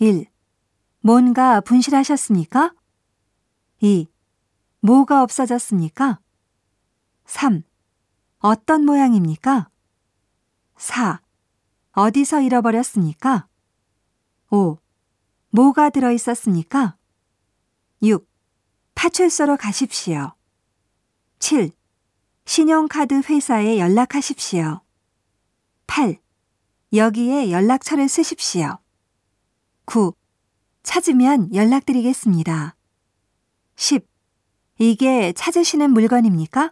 1. 뭔가 분실하셨습니까? 2. 뭐가 없어졌습니까? 3. 어떤 모양입니까? 4. 어디서 잃어버렸습니까? 5. 뭐가 들어 있었습니까? 6. 파출소로 가십시오. 7. 신용카드 회사에 연락하십시오. 8. 여기에 연락처를 쓰십시오. 9. 찾으면 연락드리겠습니다. 10. 이게 찾으시는 물건입니까?